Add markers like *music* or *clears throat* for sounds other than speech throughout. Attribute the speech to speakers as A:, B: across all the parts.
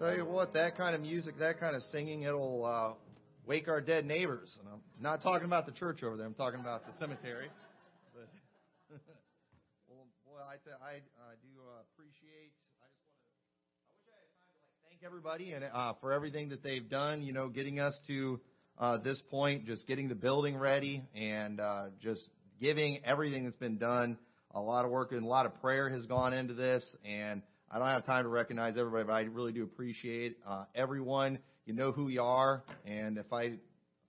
A: Tell you what, that kind of music, that kind of singing, it'll uh, wake our dead neighbors. And I'm not talking about the church over there. I'm talking about the cemetery. But *laughs* well, boy, I, th- I uh, do uh, appreciate. I just want to. I wish I had time to like thank everybody and uh, for everything that they've done. You know, getting us to uh, this point, just getting the building ready, and uh, just giving everything that's been done. A lot of work and a lot of prayer has gone into this, and I don't have time to recognize everybody, but I really do appreciate uh, everyone. You know who you are, and if I,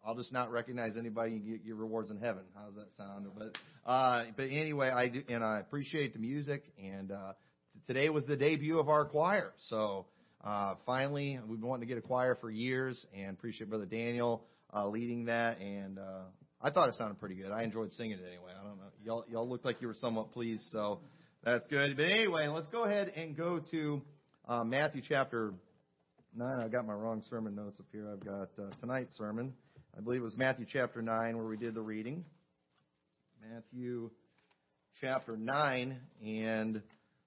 A: I'll just not recognize anybody. You get your rewards in heaven. How does that sound? But, uh, but anyway, I do, and I appreciate the music. And uh, today was the debut of our choir, so uh, finally we've been wanting to get a choir for years, and appreciate Brother Daniel uh, leading that. And uh, I thought it sounded pretty good. I enjoyed singing it anyway. I don't know. Y'all, y'all looked like you were somewhat pleased, so. That's good. But anyway, let's go ahead and go to uh, Matthew chapter 9. I've got my wrong sermon notes up here. I've got uh, tonight's sermon. I believe it was Matthew chapter 9 where we did the reading. Matthew chapter 9, and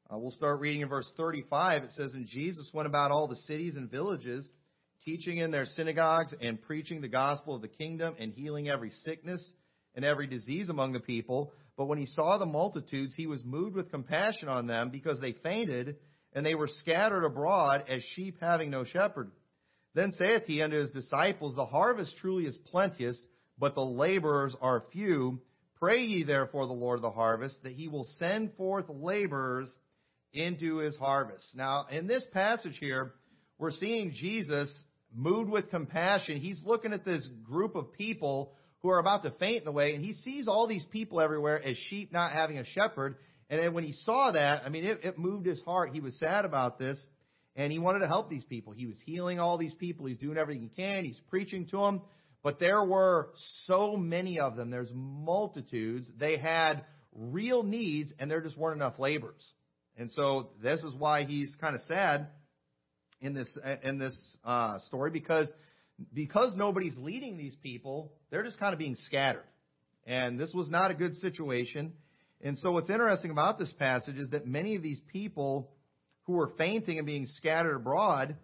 A: uh, we'll start reading in verse 35. It says, And Jesus went about all the cities and villages, teaching in their synagogues and preaching the gospel of the kingdom and healing every sickness and every disease among the people. But when he saw the multitudes, he was moved with compassion on them because they fainted and they were scattered abroad as sheep having no shepherd. Then saith he unto his disciples, The harvest truly is plenteous, but the laborers are few. Pray ye therefore the Lord of the harvest that he will send forth laborers into his harvest. Now, in this passage here, we're seeing Jesus moved with compassion. He's looking at this group of people who are about to faint in the way, and he sees all these people everywhere as sheep not having a shepherd. And when he saw that, I mean, it, it moved his heart. He was sad about this, and he wanted to help these people. He was healing all these people. He's doing everything he can. He's preaching to them. But there were so many of them. There's multitudes. They had real needs, and there just weren't enough laborers. And so this is why he's kind of sad in this in this uh, story because because nobody's leading these people, they're just kind of being scattered. And this was not a good situation. And so what's interesting about this passage is that many of these people who were fainting and being scattered abroad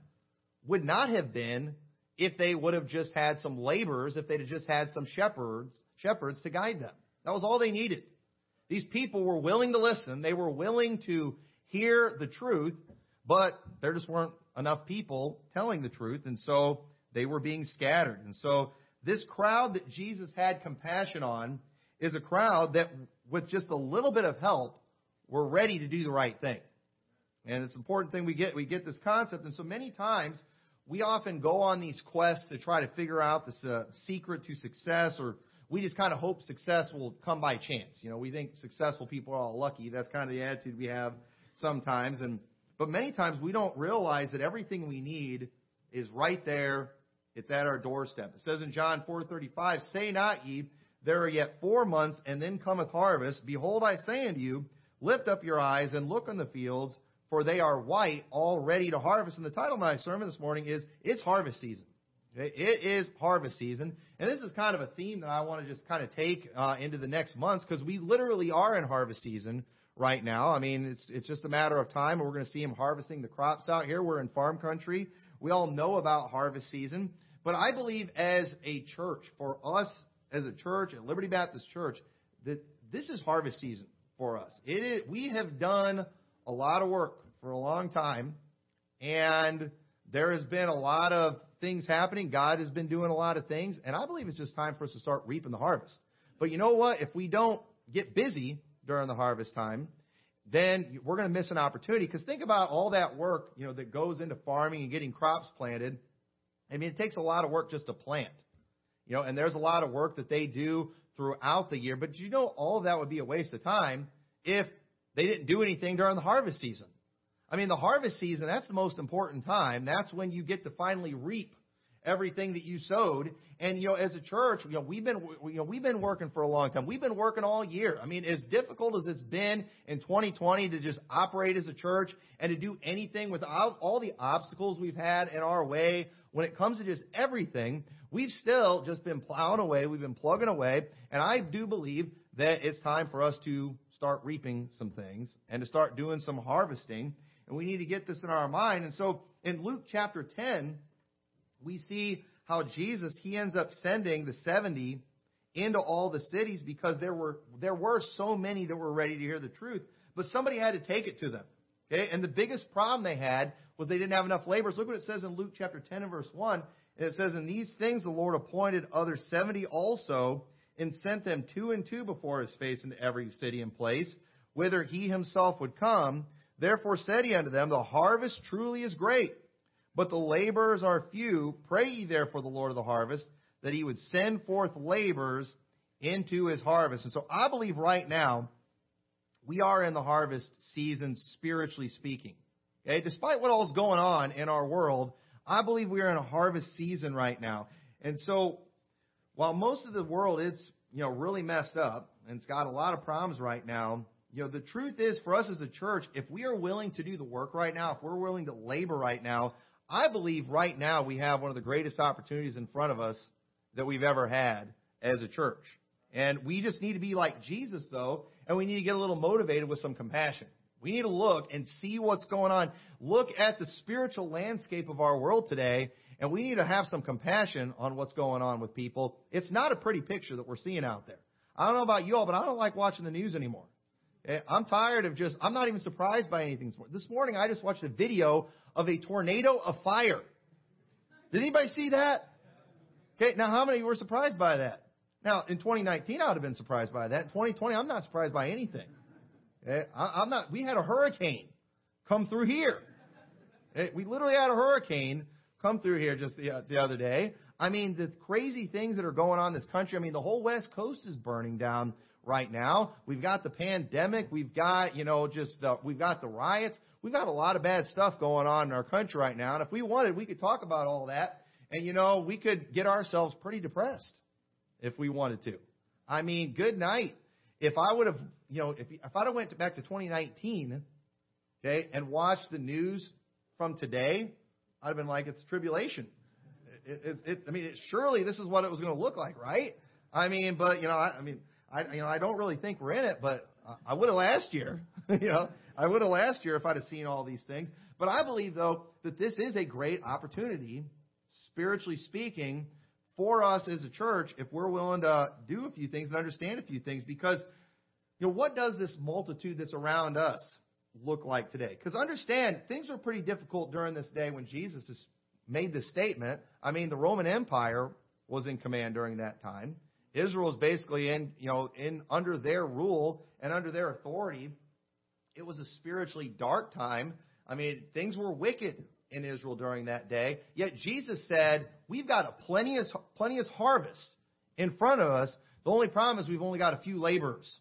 A: would not have been if they would have just had some laborers, if they'd have just had some shepherds, shepherds to guide them. That was all they needed. These people were willing to listen. They were willing to hear the truth, but there just weren't enough people telling the truth. And so they were being scattered. And so this crowd that Jesus had compassion on is a crowd that, with just a little bit of help, were ready to do the right thing. And it's an important thing we get, we get this concept. And so many times, we often go on these quests to try to figure out the uh, secret to success, or we just kind of hope success will come by chance. You know, we think successful people are all lucky. That's kind of the attitude we have sometimes. And, but many times we don't realize that everything we need is right there it's at our doorstep. It says in John 4:35, "Say not ye, there are yet four months, and then cometh harvest. Behold, I say unto you, lift up your eyes and look on the fields, for they are white, all ready to harvest." And the title of my sermon this morning is "It's Harvest Season." It is harvest season, and this is kind of a theme that I want to just kind of take uh, into the next months because we literally are in harvest season right now. I mean, it's it's just a matter of time, we're going to see him harvesting the crops out here. We're in farm country. We all know about harvest season. But I believe as a church, for us as a church at Liberty Baptist Church, that this is harvest season for us. It is, we have done a lot of work for a long time, and there has been a lot of things happening. God has been doing a lot of things, and I believe it's just time for us to start reaping the harvest. But you know what? If we don't get busy during the harvest time, then we're going to miss an opportunity. Because think about all that work, you know, that goes into farming and getting crops planted. I mean, it takes a lot of work just to plant. You know, and there's a lot of work that they do throughout the year. But you know, all of that would be a waste of time if they didn't do anything during the harvest season. I mean, the harvest season, that's the most important time. That's when you get to finally reap everything that you sowed. And you know, as a church, you know, we've been you know we've been working for a long time. We've been working all year. I mean, as difficult as it's been in 2020 to just operate as a church and to do anything without all the obstacles we've had in our way, when it comes to just everything, we've still just been plowing away. We've been plugging away, and I do believe that it's time for us to start reaping some things and to start doing some harvesting. and we need to get this in our mind. And so in Luke chapter 10, we see how Jesus, he ends up sending the 70 into all the cities because there were, there were so many that were ready to hear the truth, but somebody had to take it to them. Okay? And the biggest problem they had was they didn't have enough laborers. Look what it says in Luke chapter 10 and verse 1. And it says, In these things the Lord appointed other 70 also, and sent them two and two before his face into every city and place, whither he himself would come. Therefore said he unto them, The harvest truly is great, but the laborers are few. Pray ye therefore the Lord of the harvest, that he would send forth laborers into his harvest. And so I believe right now, we are in the harvest season, spiritually speaking. Okay? Despite what all is going on in our world, I believe we are in a harvest season right now. And so while most of the world is, you know, really messed up and it's got a lot of problems right now, you know, the truth is for us as a church, if we are willing to do the work right now, if we're willing to labor right now, I believe right now we have one of the greatest opportunities in front of us that we've ever had as a church. And we just need to be like Jesus though, and we need to get a little motivated with some compassion. We need to look and see what's going on. Look at the spiritual landscape of our world today and we need to have some compassion on what's going on with people. It's not a pretty picture that we're seeing out there. I don't know about you all, but I don't like watching the news anymore. Eh, I'm tired of just, I'm not even surprised by anything. This morning I just watched a video of a tornado of fire. Did anybody see that? Okay, now how many were surprised by that? Now, in 2019, I would have been surprised by that. In 2020, I'm not surprised by anything. Okay? I, I'm not, we had a hurricane come through here. Eh, we literally had a hurricane come through here just the, the other day. I mean, the crazy things that are going on in this country. I mean, the whole West Coast is burning down right now. We've got the pandemic. We've got, you know, just the, we've got the riots. We've got a lot of bad stuff going on in our country right now. And if we wanted, we could talk about all that. And, you know, we could get ourselves pretty depressed if we wanted to. I mean, good night. If I would have, you know, if, if I'd have went back to 2019, okay, and watched the news from today, I'd have been like, it's tribulation. It, it, it, I mean, it, surely this is what it was going to look like, right? I mean, but you know, I, I mean, I you know, I don't really think we're in it, but I would have last year. *laughs* you know, I would have last year if I'd have seen all these things. But I believe though that this is a great opportunity, spiritually speaking, for us as a church if we're willing to do a few things and understand a few things because you know what does this multitude that's around us look like today. Because understand, things were pretty difficult during this day when Jesus made this statement. I mean, the Roman Empire was in command during that time. Israel was basically in, you know, in under their rule and under their authority. It was a spiritually dark time. I mean, things were wicked in Israel during that day. Yet Jesus said, "We've got a plenteous, plenteous harvest in front of us. The only problem is we've only got a few laborers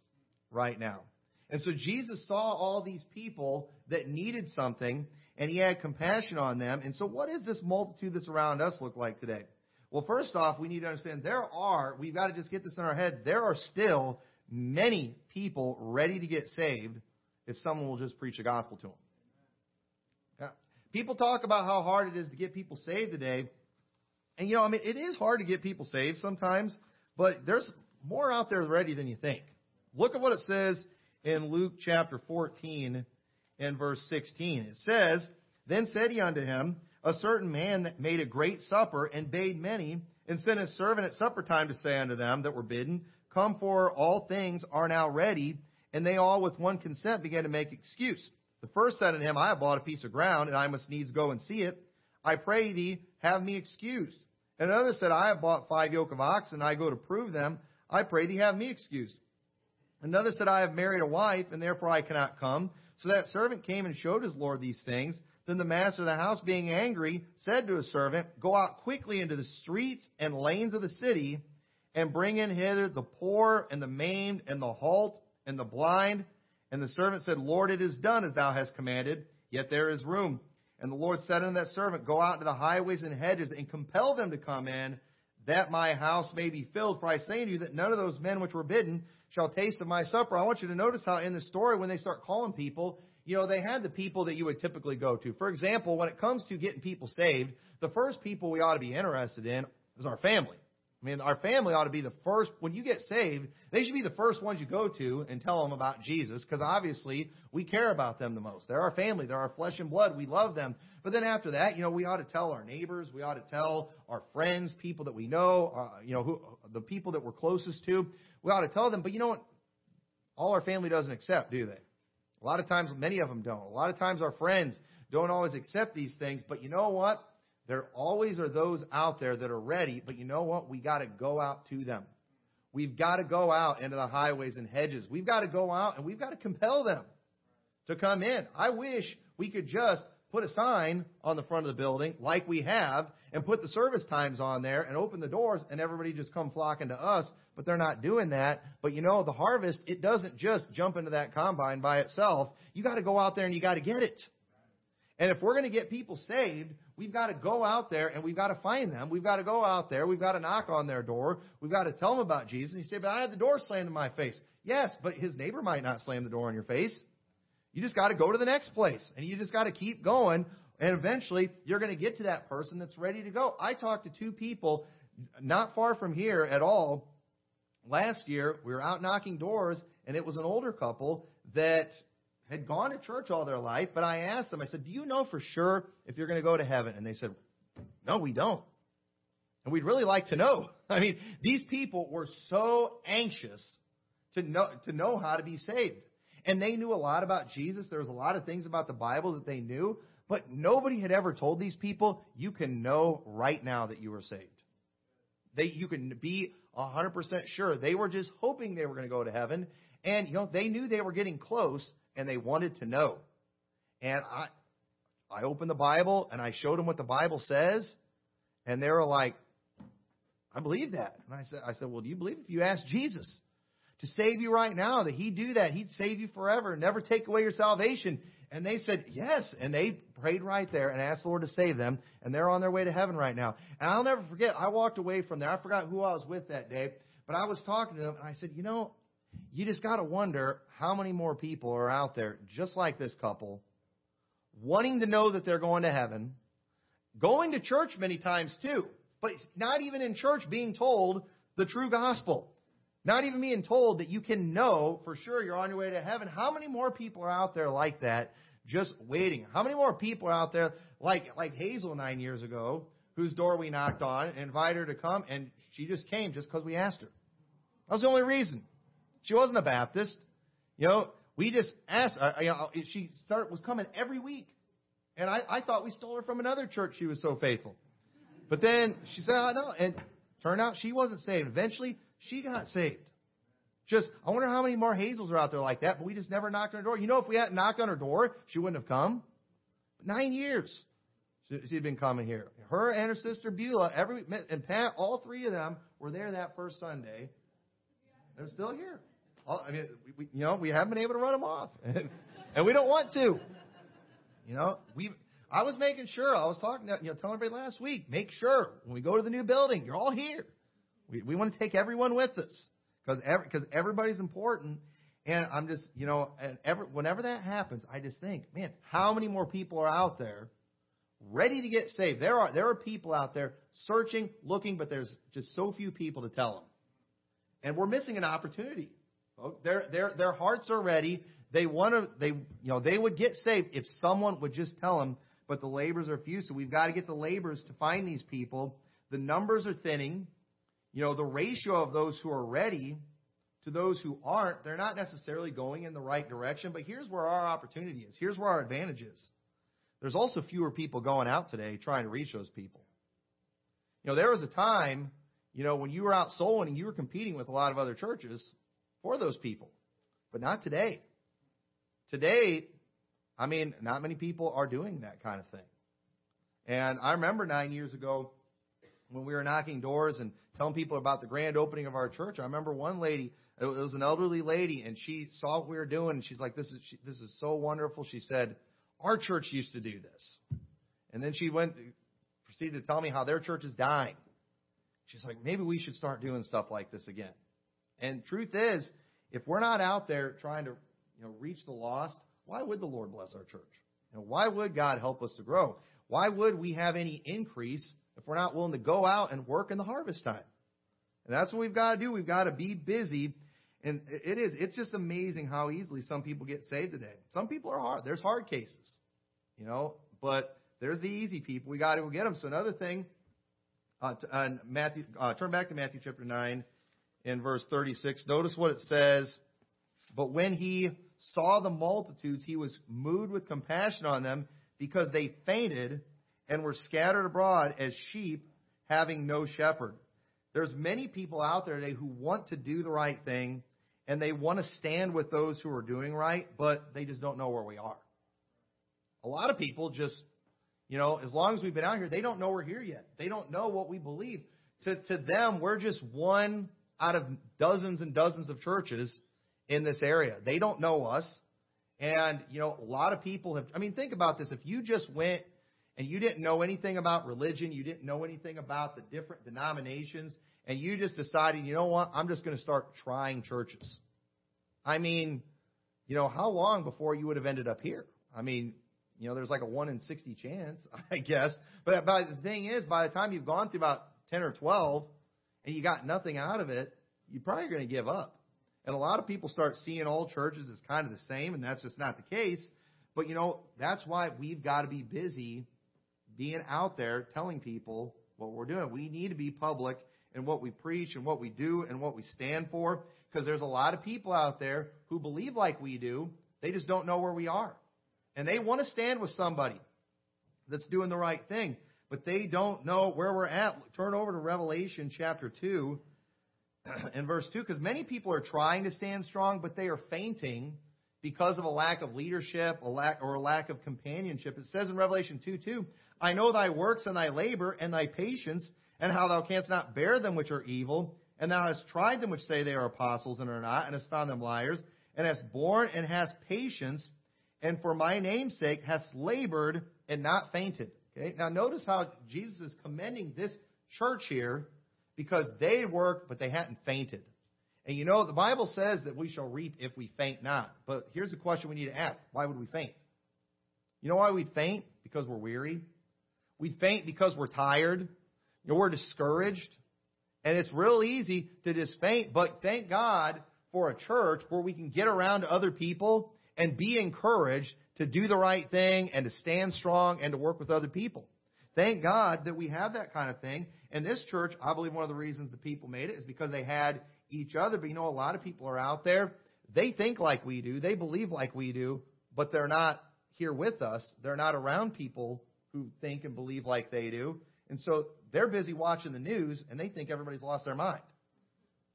A: right now." And so Jesus saw all these people that needed something, and he had compassion on them. And so, what does this multitude that's around us look like today? Well, first off, we need to understand there are, we've got to just get this in our head, there are still many people ready to get saved if someone will just preach the gospel to them. People talk about how hard it is to get people saved today. And, you know, I mean, it is hard to get people saved sometimes, but there's more out there ready than you think. Look at what it says in Luke chapter 14 and verse 16. It says, Then said he unto him, A certain man made a great supper and bade many, and sent his servant at supper time to say unto them that were bidden, Come for all things are now ready. And they all with one consent began to make excuse. The first said unto him, I have bought a piece of ground, and I must needs go and see it. I pray thee, have me excused. And another said, I have bought five yoke of oxen, and I go to prove them. I pray thee, have me excused. Another said, I have married a wife, and therefore I cannot come. So that servant came and showed his Lord these things. Then the master of the house, being angry, said to his servant, Go out quickly into the streets and lanes of the city, and bring in hither the poor, and the maimed, and the halt, and the blind. And the servant said, Lord, it is done as thou hast commanded, yet there is room. And the Lord said unto that servant, Go out into the highways and hedges, and compel them to come in, that my house may be filled. For I say unto you that none of those men which were bidden shall taste of my supper. I want you to notice how in the story, when they start calling people, you know, they had the people that you would typically go to. For example, when it comes to getting people saved, the first people we ought to be interested in is our family. I mean, our family ought to be the first, when you get saved, they should be the first ones you go to and tell them about Jesus, because obviously we care about them the most. They're our family, they're our flesh and blood, we love them. But then after that, you know, we ought to tell our neighbors, we ought to tell our friends, people that we know, uh, you know, who, the people that we're closest to, we ought to tell them. But you know what? All our family doesn't accept, do they? A lot of times, many of them don't. A lot of times, our friends don't always accept these things. But you know what? There always are those out there that are ready, but you know what? We got to go out to them. We've got to go out into the highways and hedges. We've got to go out and we've got to compel them to come in. I wish we could just put a sign on the front of the building like we have and put the service times on there and open the doors and everybody just come flocking to us, but they're not doing that. But you know, the harvest, it doesn't just jump into that combine by itself. You got to go out there and you got to get it. And if we're going to get people saved, we've got to go out there and we've got to find them. We've got to go out there. We've got to knock on their door. We've got to tell them about Jesus. And you say, but I had the door slammed in my face. Yes, but his neighbor might not slam the door in your face. You just got to go to the next place and you just got to keep going. And eventually you're going to get to that person that's ready to go. I talked to two people not far from here at all. Last year, we were out knocking doors and it was an older couple that had gone to church all their life, but I asked them, I said, Do you know for sure if you're going to go to heaven? And they said, No, we don't. And we'd really like to know. *laughs* I mean, these people were so anxious to know, to know how to be saved. And they knew a lot about Jesus. There was a lot of things about the Bible that they knew, but nobody had ever told these people, you can know right now that you were saved. They, you can be 100% sure. They were just hoping they were going to go to heaven. And, you know, they knew they were getting close, and they wanted to know. And I, I opened the Bible and I showed them what the Bible says, and they were like, I believe that. And I said, I said, well, do you believe if you ask Jesus to save you right now, that He'd do that, He'd save you forever, never take away your salvation? And they said, yes. And they prayed right there and asked the Lord to save them, and they're on their way to heaven right now. And I'll never forget, I walked away from there. I forgot who I was with that day, but I was talking to them, and I said, you know, you just got to wonder how many more people are out there just like this couple, wanting to know that they're going to heaven, going to church many times too, but not even in church being told the true gospel. Not even being told that you can know for sure you're on your way to heaven. How many more people are out there like that, just waiting? How many more people are out there like like Hazel nine years ago, whose door we knocked on and invited her to come, and she just came just because we asked her. That was the only reason. She wasn't a Baptist. You know, we just asked. Uh, you know, she started, was coming every week, and I, I thought we stole her from another church. She was so faithful, but then she said, "I oh, know," and turned out she wasn't saved. Eventually, she got saved. Just, I wonder how many more Hazels are out there like that, but we just never knocked on her door. You know, if we hadn't knocked on her door, she wouldn't have come. Nine years she'd been coming here. Her and her sister Beulah, every and Pat, all three of them were there that first Sunday. They're still here. I mean, we, you know, we haven't been able to run them off, and, *laughs* and we don't want to. You know, we. I was making sure. I was talking, to, you know, telling everybody last week. Make sure when we go to the new building, you're all here. We we want to take everyone with us because because everybody's important. And I'm just, you know, and ever, whenever that happens, I just think, man, how many more people are out there ready to get saved? There are there are people out there searching, looking, but there's just so few people to tell them, and we're missing an opportunity. Oh, their, their, their hearts are ready. They want to, they, you know, they would get saved if someone would just tell them, but the labors are few. So we've got to get the labors to find these people. The numbers are thinning. You know, the ratio of those who are ready to those who aren't, they're not necessarily going in the right direction. But here's where our opportunity is. Here's where our advantage is. There's also fewer people going out today trying to reach those people. You know, there was a time, you know, when you were out soul winning, you were competing with a lot of other churches for those people. But not today. Today, I mean, not many people are doing that kind of thing. And I remember nine years ago when we were knocking doors and telling people about the grand opening of our church. I remember one lady, it was an elderly lady, and she saw what we were doing, and she's like, "This is this is so wonderful." She said, "Our church used to do this," and then she went proceeded to tell me how their church is dying. She's like, "Maybe we should start doing stuff like this again." And truth is, if we're not out there trying to you know, reach the lost, why would the Lord bless our church? You know, why would God help us to grow? Why would we have any increase if we're not willing to go out and work in the harvest time? And that's what we've got to do. We've got to be busy. And it is, it's just amazing how easily some people get saved today. Some people are hard. There's hard cases, you know, but there's the easy people. We got to go get them. So another thing, uh, uh, Matthew, uh, turn back to Matthew chapter 9 in verse 36. Notice what it says. But when he saw the multitudes, he was moved with compassion on them because they fainted and were scattered abroad as sheep having no shepherd. There's many people out there today who want to do the right thing and they want to stand with those who are doing right, but they just don't know where we are. A lot of people just, you know, as long as we've been out here, they don't know we're here yet. They don't know what we believe. To, to them, we're just one out of dozens and dozens of churches in this area. They don't know us. And, you know, a lot of people have, I mean, think about this. If you just went and you didn't know anything about religion, you didn't know anything about the different denominations, and you just decided, you know what, I'm just going to start trying churches. I mean, you know, how long before you would have ended up here? I mean, you know, there's like a 1 in 60 chance, *laughs* I guess. But, but the thing is, by the time you've gone through about 10 or 12 and you got nothing out of it, you're probably going to give up. And a lot of people start seeing all churches as kind of the same, and that's just not the case. But, you know, that's why we've got to be busy being out there telling people what we're doing. We need to be public in what we preach and what we do and what we stand for because there's a lot of people out there who believe like we do. They just don't know where we are. And they want to stand with somebody that's doing the right thing, but they don't know where we're at. Turn over to Revelation chapter 2 *clears throat* and verse 2 because many people are trying to stand strong, but they are fainting because of a lack of leadership, a lack or a lack of companionship. It says in Revelation 2 2, I know thy works and thy labor and thy patience, and how thou canst not bear them which are evil, and thou hast tried them which say they are apostles and are not, and hast found them liars, and hast borne and hast patience, and for my name's sake hast labored and not fainted. Okay? Now notice how Jesus is commending this church here because they worked, but they hadn't fainted. And you know, the Bible says that we shall reap if we faint not. But here's the question we need to ask. Why would we faint? You know why we faint? Because we're weary. We faint because we're tired. You know, we're discouraged. And it's real easy to just faint, but thank God for a church where we can get around to other people and be encouraged to do the right thing and to stand strong and to work with other people. Thank God that we have that kind of thing. And this church, I believe one of the reasons the people made it is because they had each other. But you know, a lot of people are out there. They think like we do. They believe like we do, but they're not here with us. They're not around people who think and believe like they do. And so they're busy watching the news and they think everybody's lost their mind.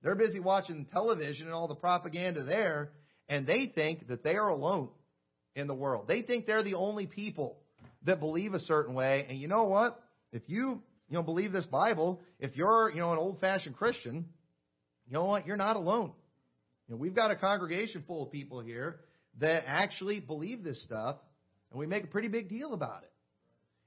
A: They're busy watching television and all the propaganda there and they think that they are alone in the world. They think they're the only people that believe a certain way. And you know what? If you, you know, believe this Bible, if you're, you know, an old-fashioned Christian, you know what? You're not alone. You know, we've got a congregation full of people here that actually believe this stuff, and we make a pretty big deal about it.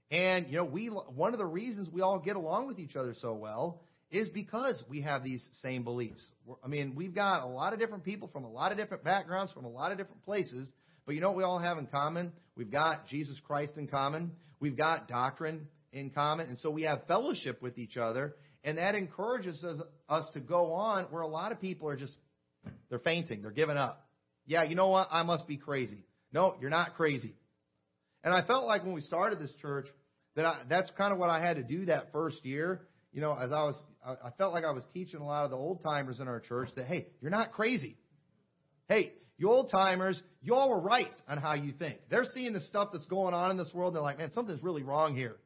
A: And, you know, we, one of the reasons we all get along with each other so well is because we have these same beliefs. I mean, we've got a lot of different people from a lot of different backgrounds, from a lot of different places, but you know what we all have in common? We've got Jesus Christ in common. We've got doctrine in common. And so we have fellowship with each other. And that encourages us, us to go on where a lot of people are just, they're fainting. They're giving up. Yeah, you know what? I must be crazy. No, you're not crazy. And I felt like when we started this church that I, that's kind of what I had to do that first year. You know, as I was, I felt like I was teaching a lot of the old timers in our church that, hey, you're not crazy. Hey, you old timers, you all were right on how you think. They're seeing the stuff that's going on in this world. They're like, man, something's really wrong here.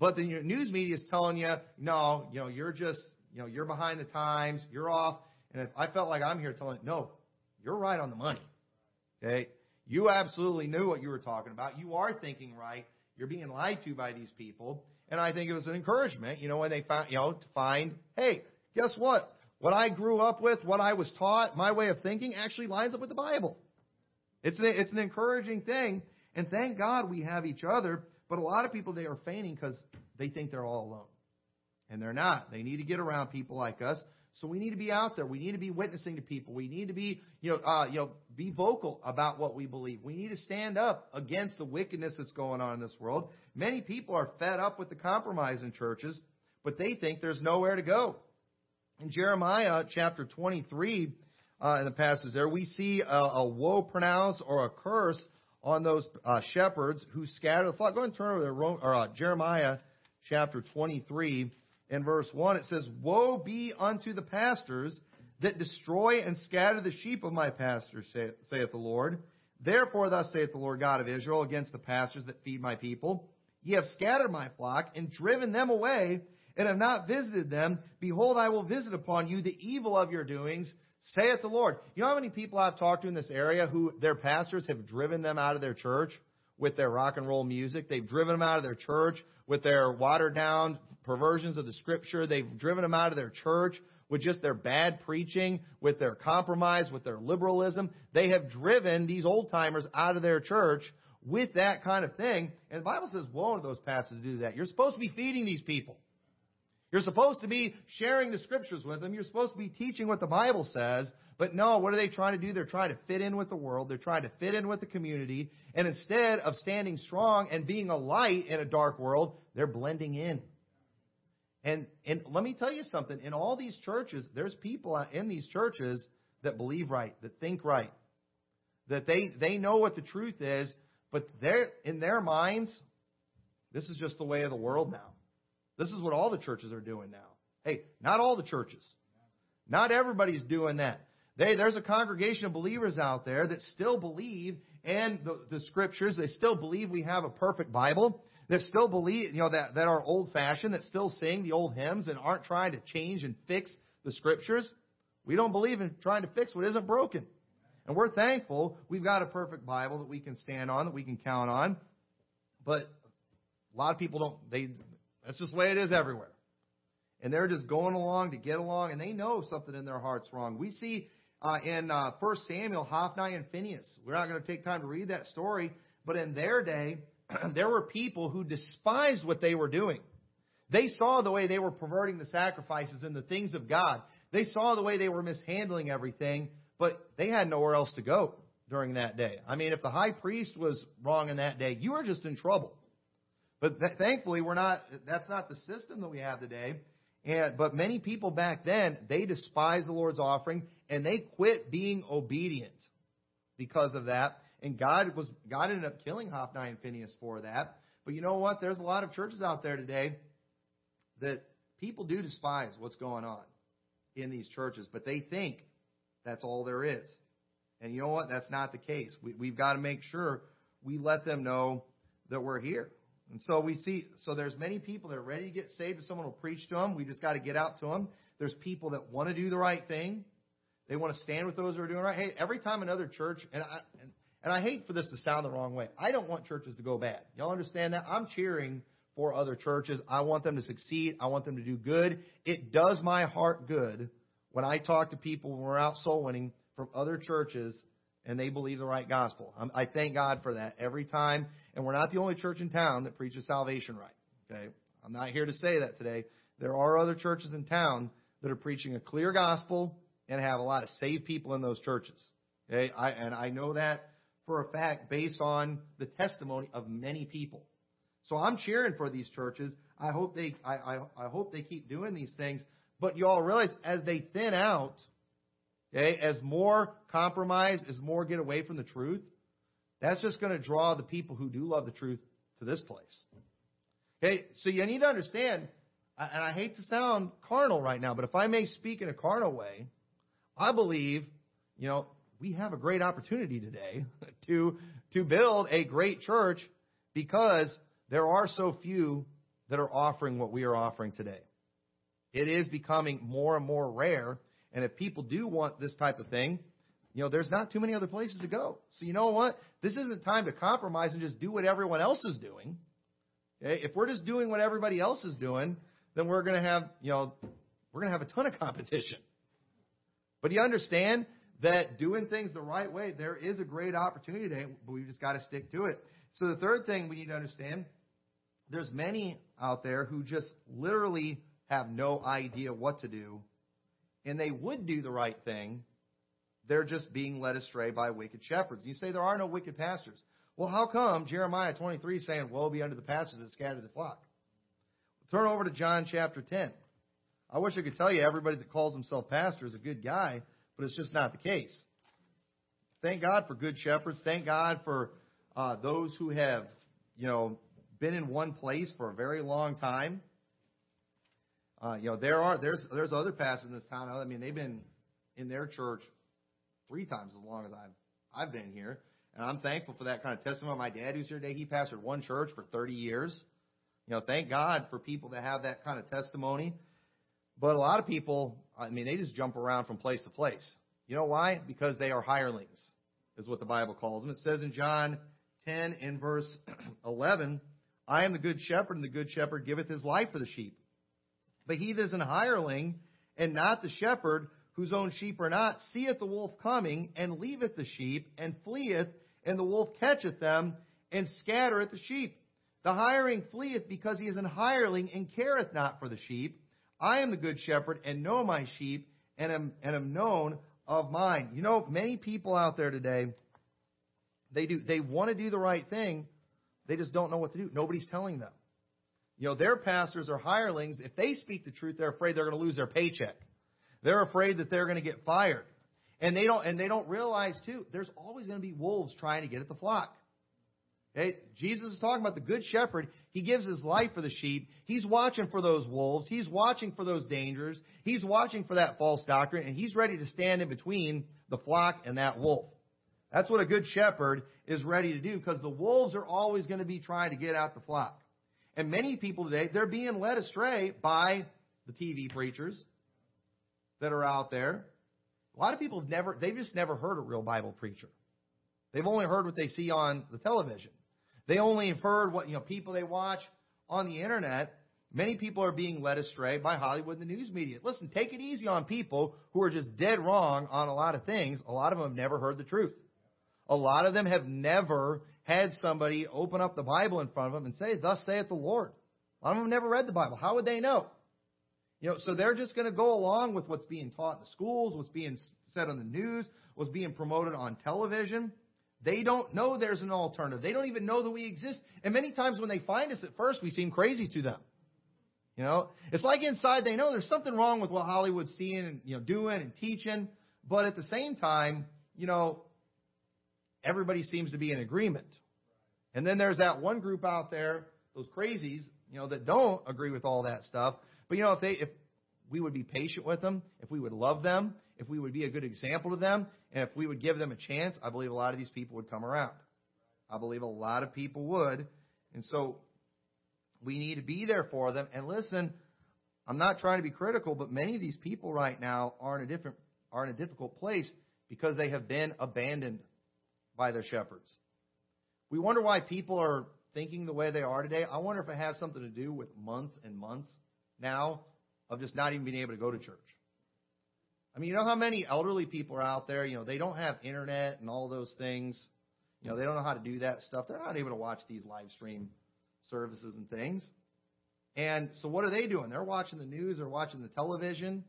A: But the news media is telling you, no, you know, you're just, you know, you're behind the times, you're off. And I felt like I'm here telling, no, you're right on the money. Okay? You absolutely knew what you were talking about. You are thinking right. You're being lied to by these people. And I think it was an encouragement, you know, when they found, you know, to find, hey, guess what? What I grew up with, what I was taught, my way of thinking actually lines up with the Bible. It's an, it's an encouraging thing. And thank God we have each other. But a lot of people, they are fainting because they think they're all alone. And they're not. They need to get around people like us so we need to be out there. We need to be witnessing to people. We need to be, you know, uh, you know, be vocal about what we believe. We need to stand up against the wickedness that's going on in this world. Many people are fed up with the compromise in churches, but they think there's nowhere to go. In Jeremiah chapter 23, uh, in the passage there, we see a, a, woe pronounced or a curse on those uh, shepherds who scatter the flock. Go and turn over or, uh, Jeremiah chapter 23 in verse 1. It says, Woe be unto the pastors that destroy and scatter the sheep of my pastors, saith the Lord. Therefore, thus saith the Lord God of Israel against the pastors that feed my people. Ye have scattered my flock and driven them away and have not visited them. Behold, I will visit upon you the evil of your doings, saith the Lord. You know how many people I've talked to in this area who their pastors have driven them out of their church with their rock and roll music? They've driven them out of their church with their watered down perversions of the scripture. They've driven them out of their church with just their bad preaching, with their compromise, with their liberalism. They have driven these old timers out of their church with that kind of thing. And the Bible says, woe to those pastors do that. You're supposed to be feeding these people. You're supposed to be sharing the scriptures with them. You're supposed to be teaching what the Bible says. But no, what are they trying to do? They're trying to fit in with the world. They're trying to fit in with the community. And instead of standing strong and being a light in a dark world, they're blending in. And, and let me tell you something. In all these churches, there's people in these churches that believe right, that think right, that they, they know what the truth is, but they're, in their minds, this is just the way of the world now. This is what all the churches are doing now. Hey, not all the churches. Not everybody's doing that. They, there's a congregation of believers out there that still believe in the, the scriptures. They still believe we have a perfect Bible that still believe, you know, that, that are old fashioned, that still sing the old hymns and aren't trying to change and fix the scriptures. We don't believe in trying to fix what isn't broken. And we're thankful we've got a perfect Bible that we can stand on, that we can count on. But a lot of people don't, they, that's just the way it is everywhere. And they're just going along to get along, and they know something in their heart's wrong. We see uh, in uh, 1 Samuel, Hophni and Phinehas. We're not going to take time to read that story, but in their day, *clears throat* there were people who despised what they were doing. They saw the way they were perverting the sacrifices and the things of God. They saw the way they were mishandling everything, but they had nowhere else to go during that day. I mean, if the high priest was wrong in that day, you were just in trouble. But th- thankfully, we're not. That's not the system that we have today. And but many people back then they despised the Lord's offering and they quit being obedient because of that. And God was God ended up killing Hophni and Phinehas for that. But you know what? There's a lot of churches out there today that people do despise what's going on in these churches, but they think that's all there is. And you know what? That's not the case. We, we've got to make sure we let them know that we're here. And so we see, so there's many people that are ready to get saved if someone will preach to them. We just got to get out to them. There's people that want to do the right thing. They want to stand with those who are doing right. Hey, every time another church, and I, and and I hate for this to sound the wrong way. I don't want churches to go bad. Y'all understand that? I'm cheering for other churches. I want them to succeed. I want them to do good. It does my heart good when I talk to people when we're out soul winning from other churches and they believe the right gospel. I'm, I thank God for that every time. And we're not the only church in town that preaches salvation right. Okay? I'm not here to say that today. There are other churches in town that are preaching a clear gospel and have a lot of saved people in those churches. Okay? I, and I know that for a fact based on the testimony of many people. So I'm cheering for these churches. I hope they I, I, I hope they keep doing these things. But you all realize as they thin out, okay, as more compromise, as more get away from the truth, that's just going to draw the people who do love the truth to this place. Okay, so you need to understand, and I hate to sound carnal right now, but if I may speak in a carnal way, I believe, you know, we have a great opportunity today *laughs* to, to build a great church because there are so few that are offering what we are offering today. It is becoming more and more rare. And if people do want this type of thing, you know, there's not too many other places to go. So you know what? This isn't time to compromise and just do what everyone else is doing. Okay? If we're just doing what everybody else is doing, then we're going to have, you know, we're going to have a ton of competition. But you understand that doing things the right way, there is a great opportunity today, but we've just got to stick to it. So the third thing we need to understand, there's many out there who just literally have no idea what to do, and they would do the right thing. They're just being led astray by wicked shepherds. You say there are no wicked pastors. Well, how come Jeremiah 23 is saying, Woe be unto the pastors that scatter the flock? Turn over to John chapter 10. I wish I could tell you everybody that calls himself pastor is a good guy, but it's just not the case. Thank God for good shepherds. Thank God for uh, those who have, you know, been in one place for a very long time. Uh, you know, there are there's there's other pastors in this town. I mean, they've been in their church three times as long as I've I've been here, and I'm thankful for that kind of testimony. My dad, who's here today, he pastored one church for 30 years. You know, thank God for people that have that kind of testimony. But a lot of people, I mean, they just jump around from place to place. You know why? Because they are hirelings, is what the Bible calls them. It says in John 10 in verse *clears throat* 11, I am the good shepherd, and the good shepherd giveth his life for the sheep. But he that is an hireling, and not the shepherd, whose own sheep are not, seeth the wolf coming, and leaveth the sheep, and fleeth, and the wolf catcheth them, and scattereth the sheep. The hireling fleeth because he is an hireling, and careth not for the sheep. I am the good shepherd, and know my sheep, and am, and am known of mine. You know, many people out there today, they do they want to do the right thing, they just don't know what to do. Nobody's telling them. You know, their pastors are hirelings. If they speak the truth, they're afraid they're going to lose their paycheck. They're afraid that they're going to get fired. And they don't and they don't realize too, there's always going to be wolves trying to get at the flock. Jesus is talking about the good shepherd. He gives his life for the sheep. He's watching for those wolves. He's watching for those dangers. He's watching for that false doctrine, and he's ready to stand in between the flock and that wolf. That's what a good shepherd is ready to do because the wolves are always going to be trying to get out the flock. And many people today, they're being led astray by the TV preachers that are out there. A lot of people have never, they've just never heard a real Bible preacher. They've only heard what they see on the television. They only have heard what, you know, people they watch on the internet. Many people are being led astray by Hollywood and the news media. Listen, take it easy on people who are just dead wrong on a lot of things. A lot of them have never heard the truth. A lot of them have never had somebody open up the Bible in front of them and say, Thus saith the Lord. A lot of them have never read the Bible. How would they know? You know, so they're just going to go along with what's being taught in the schools, what's being said on the news, what's being promoted on television. They don't know there's an alternative. They don't even know that we exist. And many times when they find us at first, we seem crazy to them. You know, it's like inside they know there's something wrong with what Hollywood's seeing and you know doing and teaching, but at the same time, you know, everybody seems to be in agreement. And then there's that one group out there, those crazies, you know, that don't agree with all that stuff. But you know, if they if we would be patient with them, if we would love them, if we would be a good example to them, and if we would give them a chance, I believe a lot of these people would come around. I believe a lot of people would. And so we need to be there for them. And listen, I'm not trying to be critical, but many of these people right now are in a different are in a difficult place because they have been abandoned by their shepherds. We wonder why people are thinking the way they are today. I wonder if it has something to do with months and months now of just not even being able to go to church. I mean, you know how many elderly people are out there, you know, they don't have internet and all those things. You know, they don't know how to do that stuff. They're not able to watch these live stream services and things. And so what are they doing? They're watching the news, they're watching the television,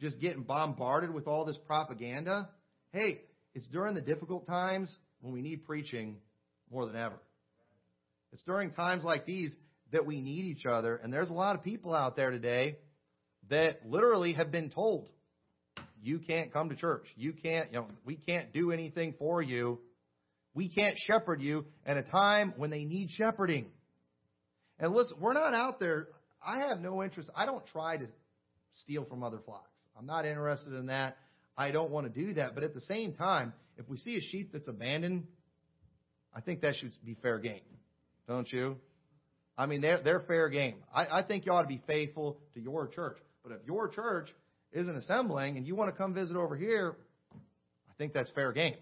A: just getting bombarded with all this propaganda. Hey, it's during the difficult times when we need preaching more than ever. It's during times like these that we need each other. And there's a lot of people out there today that literally have been told, you can't come to church. You can't, you know, we can't do anything for you. We can't shepherd you at a time when they need shepherding. And listen, we're not out there. I have no interest. I don't try to steal from other flocks. I'm not interested in that. I don't want to do that. But at the same time, if we see a sheep that's abandoned, I think that should be fair game. Don't you? I mean, they're, they're fair game. I, I think you ought to be faithful to your church. But if your church isn't assembling and you want to come visit over here, I think that's fair game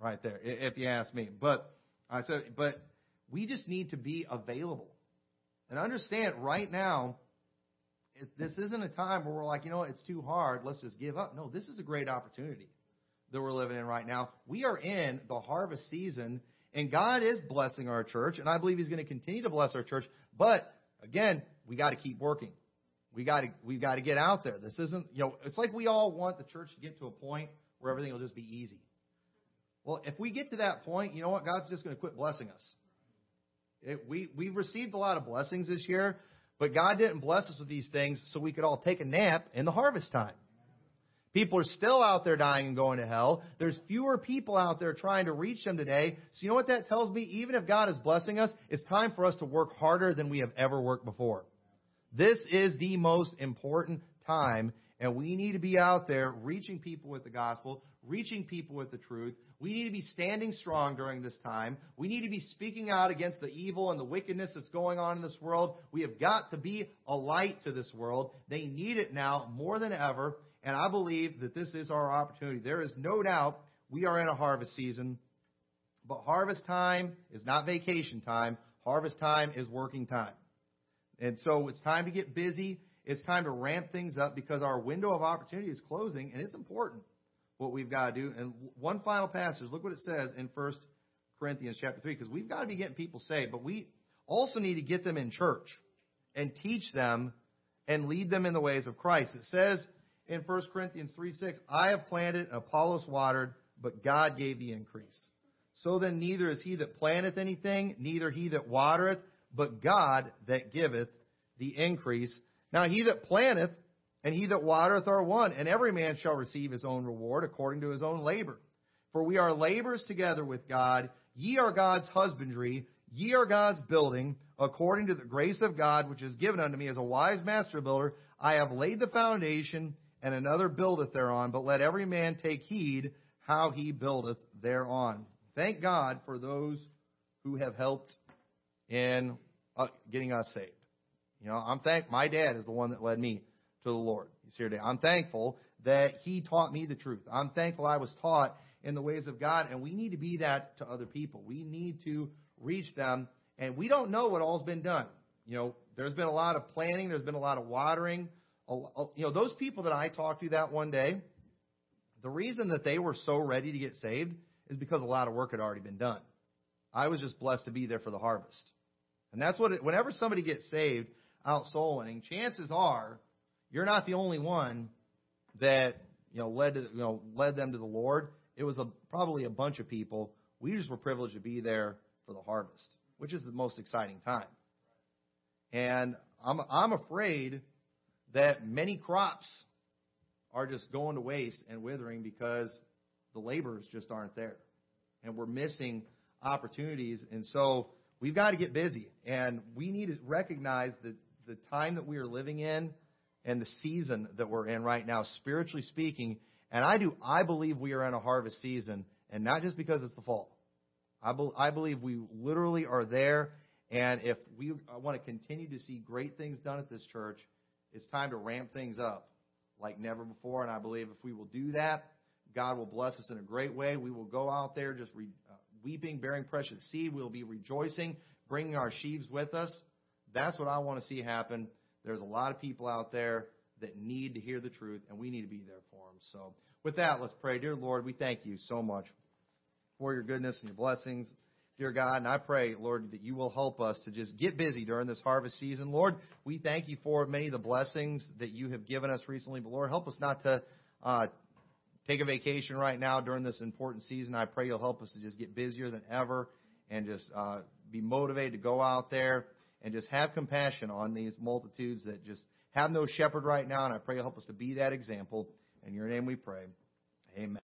A: right there, if you ask me. But I said, but we just need to be available. And understand right now, this isn't a time where we're like, you know, it's too hard, let's just give up. No, this is a great opportunity that we're living in right now. We are in the harvest season, and God is blessing our church, and I believe He's going to continue to bless our church. But again, we got to keep working. We got to we've got to get out there. This isn't you know it's like we all want the church to get to a point where everything will just be easy. Well, if we get to that point, you know what? God's just going to quit blessing us. It, we we've received a lot of blessings this year, But God didn't bless us with these things so we could all take a nap in the harvest time. People are still out there dying and going to hell. There's fewer people out there trying to reach them today. So you know what that tells me? Even if God is blessing us, it's time for us to work harder than we have ever worked before. This is the most important time, and we need to be out there reaching people with the gospel, reaching people with the truth. We need to be standing strong during this time. We need to be speaking out against the evil and the wickedness that's going on in this world. We have got to be a light to this world. They need it now more than ever. And I believe that this is our opportunity. There is no doubt we are in a harvest season, but harvest time is not vacation time. Harvest time is working time. And so it's time to get busy. It's time to ramp things up because our window of opportunity is closing, and it's important what we've got to do. And one final passage, look what it says in 1 Corinthians chapter 3, because we've got to be getting people saved, but we also need to get them in church and teach them and lead them in the ways of Christ. It says in 1 Corinthians 3 6, I have planted, and Apollos watered, but God gave the increase. So then neither is he that planteth anything, neither he that watereth, but God that giveth the increase. Now he that planteth and he that watereth are one, and every man shall receive his own reward according to his own labor. For we are laborers together with God. Ye are God's husbandry, ye are God's building, according to the grace of God which is given unto me as a wise master builder. I have laid the foundation, and another buildeth thereon. But let every man take heed how he buildeth thereon. Thank God for those who have helped in uh, getting us saved. You know, I'm thank my dad is the one that led me to the Lord. He's here today. I'm thankful that he taught me the truth. I'm thankful I was taught in the ways of God, and we need to be that to other people. We need to reach them, and we don't know what all's been done. You know, there's been a lot of planning, there's been a lot of watering, you know, those people that I talked to that one day, the reason that they were so ready to get saved is because a lot of work had already been done. I was just blessed to be there for the harvest. And that's what, it, whenever somebody gets saved out soul winning, chances are you're not the only one that, you know, led to, you know, led them to the Lord. It was a, probably a bunch of people. We just were privileged to be there for the harvest, which is the most exciting time. And I'm, I'm afraid that many crops are just going to waste and withering because the laborers just aren't there. And we're missing opportunities. And so we've got to get busy. And we need to recognize that the time that we are living in and the season that we're in right now, spiritually speaking. And I do, I believe we are in a harvest season, and not just because it's the fall. I, be, I believe we literally are there. And if we want to continue to see great things done at this church, it's time to ramp things up like never before. And I believe if we will do that, God will bless us in a great way. We will go out there just re, weeping, bearing precious seed. We'll be rejoicing, bringing our sheaves with us. That's what I want to see happen. There's a lot of people out there that need to hear the truth, and we need to be there for them. So, with that, let's pray. Dear Lord, we thank you so much for your goodness and your blessings dear God. And I pray, Lord, that you will help us to just get busy during this harvest season. Lord, we thank you for many of the blessings that you have given us recently. But Lord, help us not to uh, take a vacation right now during this important season. I pray you'll help us to just get busier than ever and just uh, be motivated to go out there and just have compassion on these multitudes that just have no shepherd right now. And I pray you'll help us to be that example. In your name we pray. Amen.